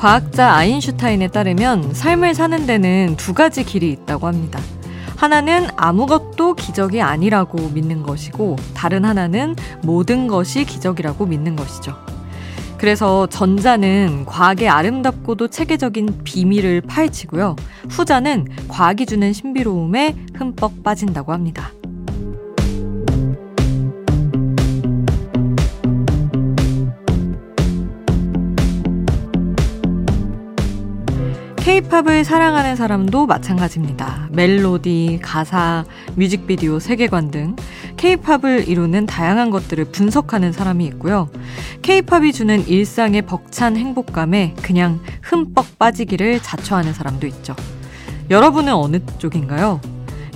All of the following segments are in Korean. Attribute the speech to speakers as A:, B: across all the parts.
A: 과학자 아인슈타인에 따르면 삶을 사는 데는 두 가지 길이 있다고 합니다. 하나는 아무것도 기적이 아니라고 믿는 것이고, 다른 하나는 모든 것이 기적이라고 믿는 것이죠. 그래서 전자는 과학의 아름답고도 체계적인 비밀을 파헤치고요. 후자는 과학이 주는 신비로움에 흠뻑 빠진다고 합니다. 케이팝을 사랑하는 사람도 마찬가지입니다. 멜로디, 가사, 뮤직비디오, 세계관 등 케이팝을 이루는 다양한 것들을 분석하는 사람이 있고요. 케이팝이 주는 일상의 벅찬 행복감에 그냥 흠뻑 빠지기를 자처하는 사람도 있죠. 여러분은 어느 쪽인가요?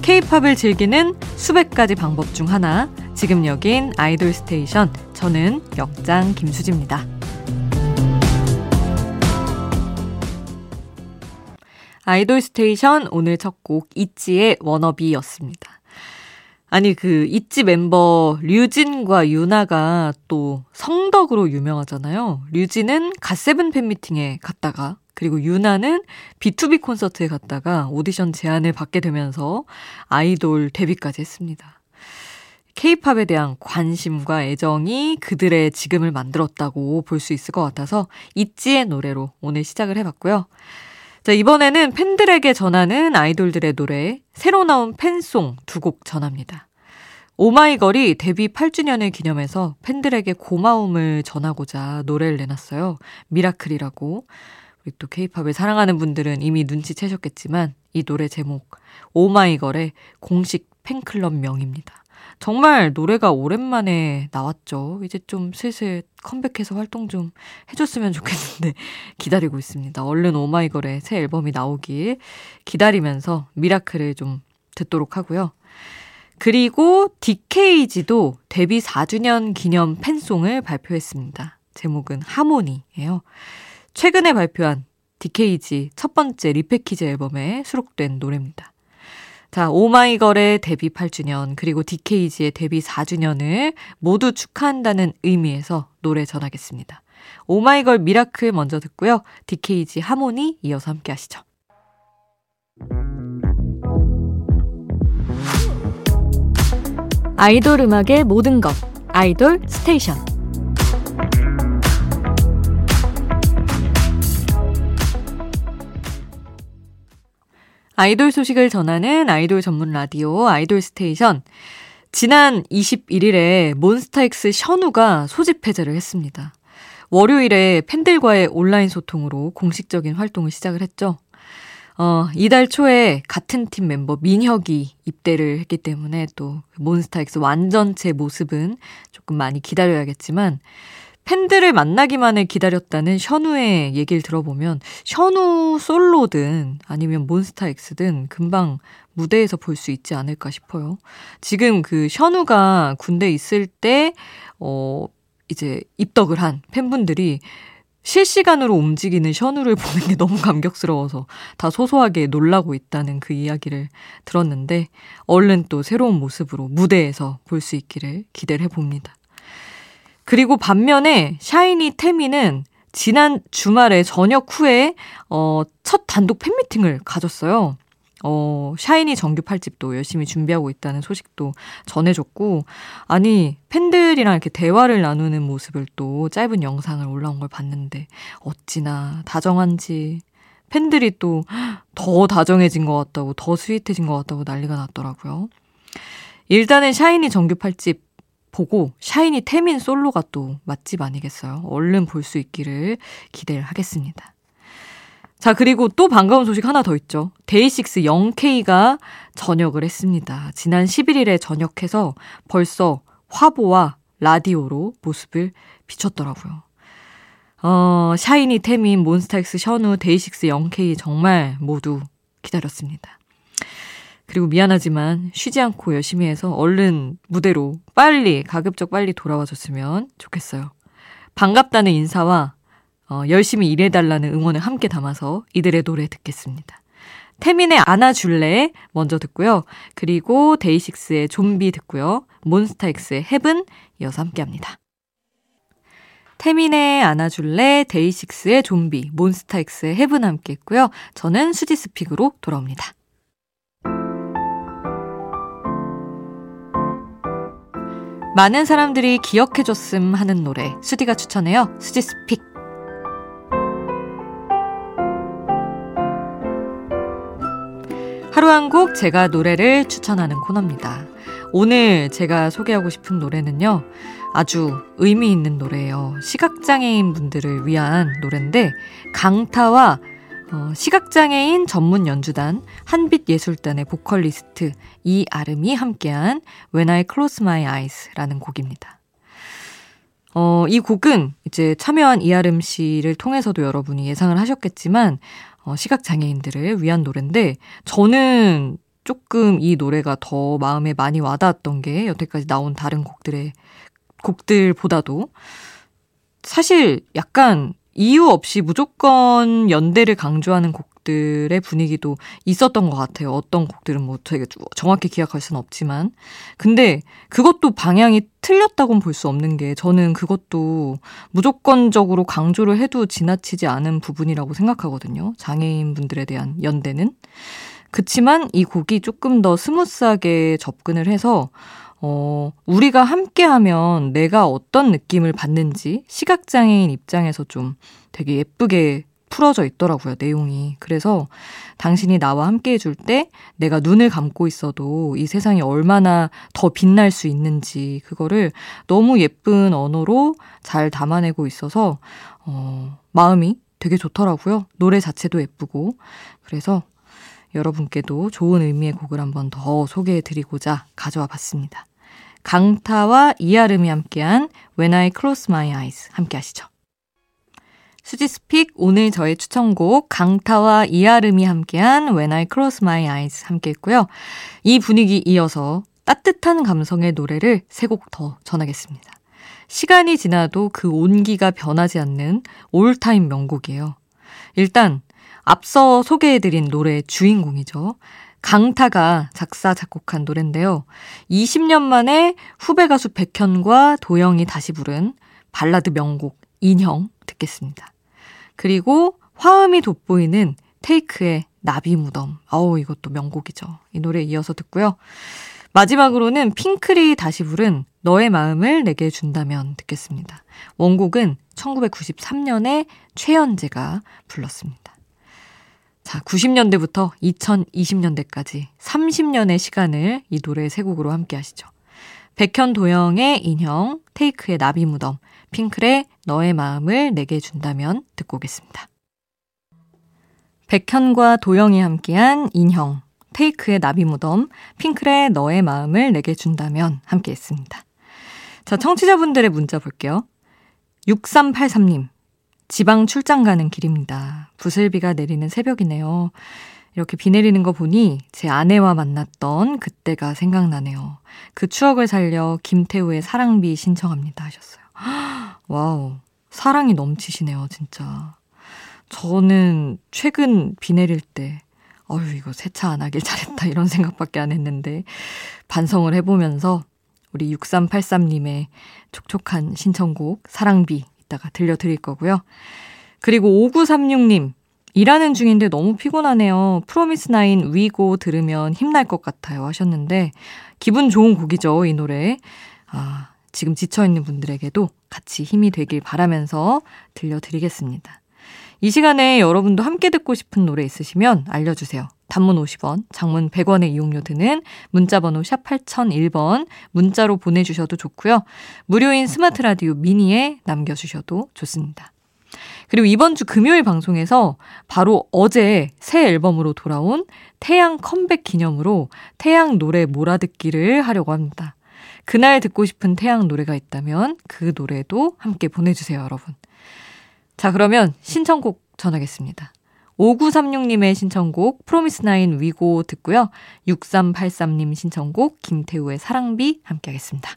A: 케이팝을 즐기는 수백 가지 방법 중 하나. 지금 여긴 아이돌 스테이션. 저는 역장 김수지입니다. 아이돌 스테이션 오늘 첫 곡 있지의 WANNABE였습니다. 아니 그 있지 멤버 류진과 유나가 또 성덕으로 유명하잖아요. 류진은 갓세븐 팬미팅에 갔다가 그리고 유나는 B2B 콘서트에 갔다가 오디션 제안을 받게 되면서 아이돌 데뷔까지 했습니다. 케이팝에 대한 관심과 애정이 그들의 지금을 만들었다고 볼 수 있을 것 같아서 있지의 노래로 오늘 시작을 해봤고요. 자, 이번에는 팬들에게 전하는 아이돌들의 노래, 새로 나온 팬송 두 곡 전합니다. 오마이걸이 데뷔 8주년을 기념해서 팬들에게 고마움을 전하고자 노래를 내놨어요. Miracle이라고. 우리 또 케이팝을 사랑하는 분들은 이미 눈치채셨겠지만 이 노래 제목 오마이걸의 공식 팬클럽 명입니다. 정말 노래가 오랜만에 나왔죠. 이제 좀 슬슬 컴백해서 활동 좀 해줬으면 좋겠는데 기다리고 있습니다. 얼른 오마이걸의 새 앨범이 나오길 기다리면서 미라클을 좀 듣도록 하고요. 그리고 DKG도 데뷔 4주년 기념 팬송을 발표했습니다. 제목은 하모니예요. 최근에 발표한 DKG 첫 번째 리패키지 앨범에 수록된 노래입니다. 자, 오마이걸의 데뷔 8주년, 그리고 DKG의 데뷔 4주년을 모두 축하한다는 의미에서 노래 전하겠습니다. 오마이걸 Miracle 먼저 듣고요. DKZ 하모니 이어서 함께 하시죠. 아이돌 음악의 모든 것. 아이돌 스테이션. 아이돌 소식을 전하는 아이돌 전문 라디오 아이돌 스테이션. 지난 21일에 몬스타엑스 션우가 소집 해제를 했습니다. 월요일에 팬들과의 온라인 소통으로 공식적인 활동을 시작을 했죠. 어, 이달 초에 같은 팀 멤버 민혁이 입대를 했기 때문에 또 몬스타엑스 완전체 모습은 조금 많이 기다려야겠지만 팬들을 만나기만을 기다렸다는 션우의 얘기를 들어보면 션우 솔로든 아니면 몬스타엑스든 금방 무대에서 볼 수 있지 않을까 싶어요. 지금 그 션우가 군대 있을 때, 어, 이제 입덕을 한 팬분들이 실시간으로 움직이는 션우를 보는 게 너무 감격스러워서 다 소소하게 놀라고 있다는 그 이야기를 들었는데 얼른 또 새로운 모습으로 무대에서 볼 수 있기를 기대를 해봅니다. 그리고 반면에 샤이니 태미는 지난 주말에 저녁 후에 어, 첫 단독 팬미팅을 가졌어요. 어, 샤이니 정규 8집도 열심히 준비하고 있다는 소식도 전해줬고, 아니, 팬들이랑 이렇게 대화를 나누는 모습을 또 짧은 영상을 올라온 걸 봤는데, 어찌나 다정한지, 팬들이 또 더 다정해진 것 같다고, 더 스윗해진 것 같다고 난리가 났더라고요. 일단은 샤이니 정규 8집 보고 샤이니 태민 솔로가 또 맛집 아니겠어요? 얼른 볼 수 있기를 기대를 하겠습니다. 자, 그리고 또 반가운 소식 하나 더 있죠. 데이식스 0K가 전역을 했습니다. 지난 11일에 전역해서 벌써 화보와 라디오로 모습을 비췄더라고요. 어, 샤이니, 태민, 몬스타엑스, 셔누, 데이식스, 영케이 정말 모두 기다렸습니다. 그리고 미안하지만 쉬지 않고 열심히 해서 얼른 무대로 빨리 가급적 빨리 돌아와 줬으면 좋겠어요. 반갑다는 인사와 어, 열심히 일해달라는 응원을 함께 담아서 이들의 노래 듣겠습니다. 태민의 안아줄래 먼저 듣고요. 그리고 데이식스의 좀비 듣고요. 몬스타엑스의 Heaven 이어서 함께 합니다. 태민의 안아줄래, 데이식스의 좀비, 몬스타엑스의 Heaven 함께 했고요. 저는 수지's pick으로 돌아옵니다. 많은 사람들이 기억해줬음 하는 노래, 수디가 추천해요. 수지 스픽. 하루 한 곡 제가 노래를 추천하는 코너입니다. 오늘 제가 소개하고 싶은 노래는요. 아주 의미 있는 노래예요. 시각장애인 분들을 위한 노래인데 강타와 어, 시각장애인 전문 연주단 한빛예술단의 보컬리스트 이아름이 함께한 When I Close My Eyes라는 곡입니다. 어, 이 곡은 이제 참여한 이아름 씨를 통해서도 여러분이 예상을 하셨겠지만 어, 시각장애인들을 위한 노래인데 저는 조금 이 노래가 더 마음에 많이 와닿았던 게 여태까지 나온 다른 곡들의 곡들보다도 사실 약간 이유 없이 무조건 연대를 강조하는 곡들의 분위기도 있었던 것 같아요. 어떤 곡들은 뭐 되게 정확히 기억할 수는 없지만. 근데 그것도 방향이 틀렸다고는 볼 수 없는 게 저는 그것도 무조건적으로 강조를 해도 지나치지 않은 부분이라고 생각하거든요. 장애인분들에 대한 연대는. 그치만 이 곡이 조금 더 smooth하게 접근을 해서 어, 우리가 함께 하면 내가 어떤 느낌을 받는지 시각장애인 입장에서 좀 되게 예쁘게 풀어져 있더라고요, 내용이. 그래서 당신이 나와 함께 해줄 때 내가 눈을 감고 있어도 이 세상이 얼마나 더 빛날 수 있는지 그거를 너무 예쁜 언어로 잘 담아내고 있어서, 어, 마음이 되게 좋더라고요. 노래 자체도 예쁘고. 그래서 여러분께도 좋은 의미의 곡을 한번 더 소개해 드리고자 가져와 봤습니다. 강타와 이아름이 함께한 When I Close My Eyes 함께 하시죠. 수지스픽 오늘 저의 추천곡 강타와 이아름이 함께한 When I Close My Eyes 함께 했고요. 이 분위기 이어서 따뜻한 감성의 노래를 세 곡 더 전하겠습니다. 시간이 지나도 그 온기가 변하지 않는 올타임 명곡이에요. 일단 앞서 소개해드린 노래의 주인공이죠. 강타가 작사, 작곡한 노래인데요. 20년 만에 후배 가수 백현과 도영이 다시 부른 발라드 명곡 인형 듣겠습니다. 그리고 화음이 돋보이는 테이크의 나비 무덤. 어우, 이것도 명곡이죠. 이 노래 이어서 듣고요. 마지막으로는 핑클이 다시 부른 너의 마음을 내게 준다면 듣겠습니다. 원곡은 1993년에 최연재가 불렀습니다. 자, 90년대부터 2020년대까지 30년의 시간을 이 노래 세 곡으로 함께 하시죠. 백현 도영의 인형, 테이크의 나비 무덤, 핑클의 너의 마음을 내게 준다면 듣고 오겠습니다. 백현과 도영이 함께한 인형, 테이크의 나비 무덤, 핑클의 너의 마음을 내게 준다면 함께 했습니다. 자, 청취자분들의 문자 볼게요. 6383님. 지방 출장 가는 길입니다. 부슬비가 내리는 새벽이네요. 이렇게 비 내리는 거 보니 제 아내와 만났던 그때가 생각나네요. 그 추억을 살려 김태우의 사랑비 신청합니다 하셨어요. Wow. 사랑이 넘치시네요, 진짜. 저는 최근 비 내릴 때, 어휴, 이거 세차 안 하길 잘했다, 이런 생각밖에 안 했는데, 반성을 해보면서 우리 6383님의 촉촉한 신청곡, 사랑비 이따가 들려드릴 거고요. 그리고 5936님, 일하는 중인데 너무 피곤하네요. 프로미스나인 We Go 들으면 힘날 것 같아요 하셨는데 기분 좋은 곡이죠, 이 노래. 아, 지금 지쳐있는 분들에게도 같이 힘이 되길 바라면서 들려드리겠습니다. 이 시간에 여러분도 함께 듣고 싶은 노래 있으시면 알려주세요. 단문 50원, 장문 100원의 이용료 드는 문자번호 샵 8001번 문자로 보내주셔도 좋고요. 무료인 스마트 라디오 미니에 남겨주셔도 좋습니다. 그리고 이번 주 금요일 방송에서 바로 어제 새 앨범으로 돌아온 태양 컴백 기념으로 태양 노래 몰아듣기를 하려고 합니다. 그날 듣고 싶은 태양 노래가 있다면 그 노래도 함께 보내주세요, 여러분. 자, 그러면 신청곡 전하겠습니다. 5936님의 신청곡 프로미스나인 위고 듣고요. 6383님 신청곡 김태우의 사랑비 함께 하겠습니다.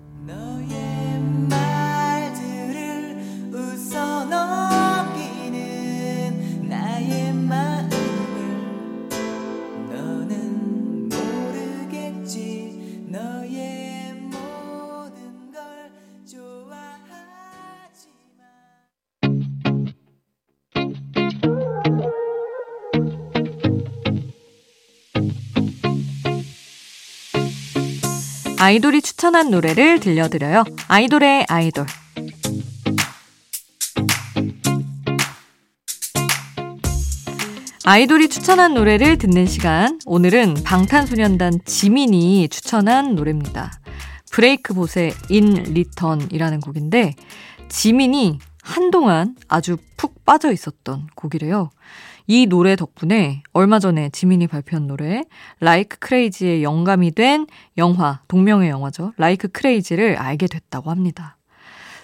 A: 아이돌이 추천한 노래를 들려드려요. 아이돌의 아이돌. 아이돌이 추천한 노래를 듣는 시간. 오늘은 방탄소년단 지민이 추천한 노래입니다. 브레이크봇의 In Return이라는 곡인데 지민이 한동안 아주 푹 빠져 있었던 곡이래요. 이 노래 덕분에 얼마 전에 지민이 발표한 노래 Like Crazy의 영감이 된 영화 동명의 영화죠. Like Crazy를 알게 됐다고 합니다.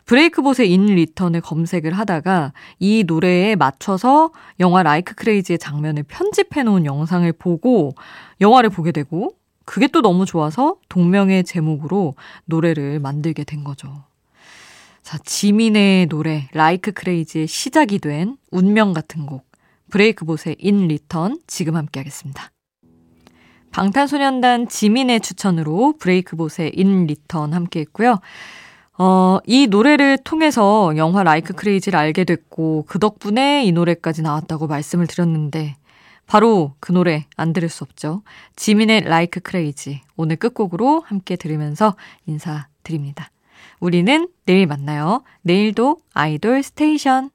A: 브레이크봇의 In Return을 검색을 하다가 이 노래에 맞춰서 영화 Like Crazy의 장면을 편집해 놓은 영상을 보고 영화를 보게 되고 그게 또 너무 좋아서 동명의 제목으로 노래를 만들게 된 거죠. 자, 지민의 노래 Like Crazy의 시작이 된 운명 같은 곡 브레이크봇의 In Return 지금 함께 하겠습니다. 방탄소년단 지민의 추천으로 브레이크봇의 In Return 함께 했고요. 어, 이 노래를 통해서 영화 Like Crazy를 알게 됐고 그 덕분에 이 노래까지 나왔다고 말씀을 드렸는데 바로 그 노래 안 들을 수 없죠. 지민의 Like Crazy 오늘 끝곡으로 함께 들으면서 인사드립니다. 우리는 내일 만나요. 내일도 아이돌 스테이션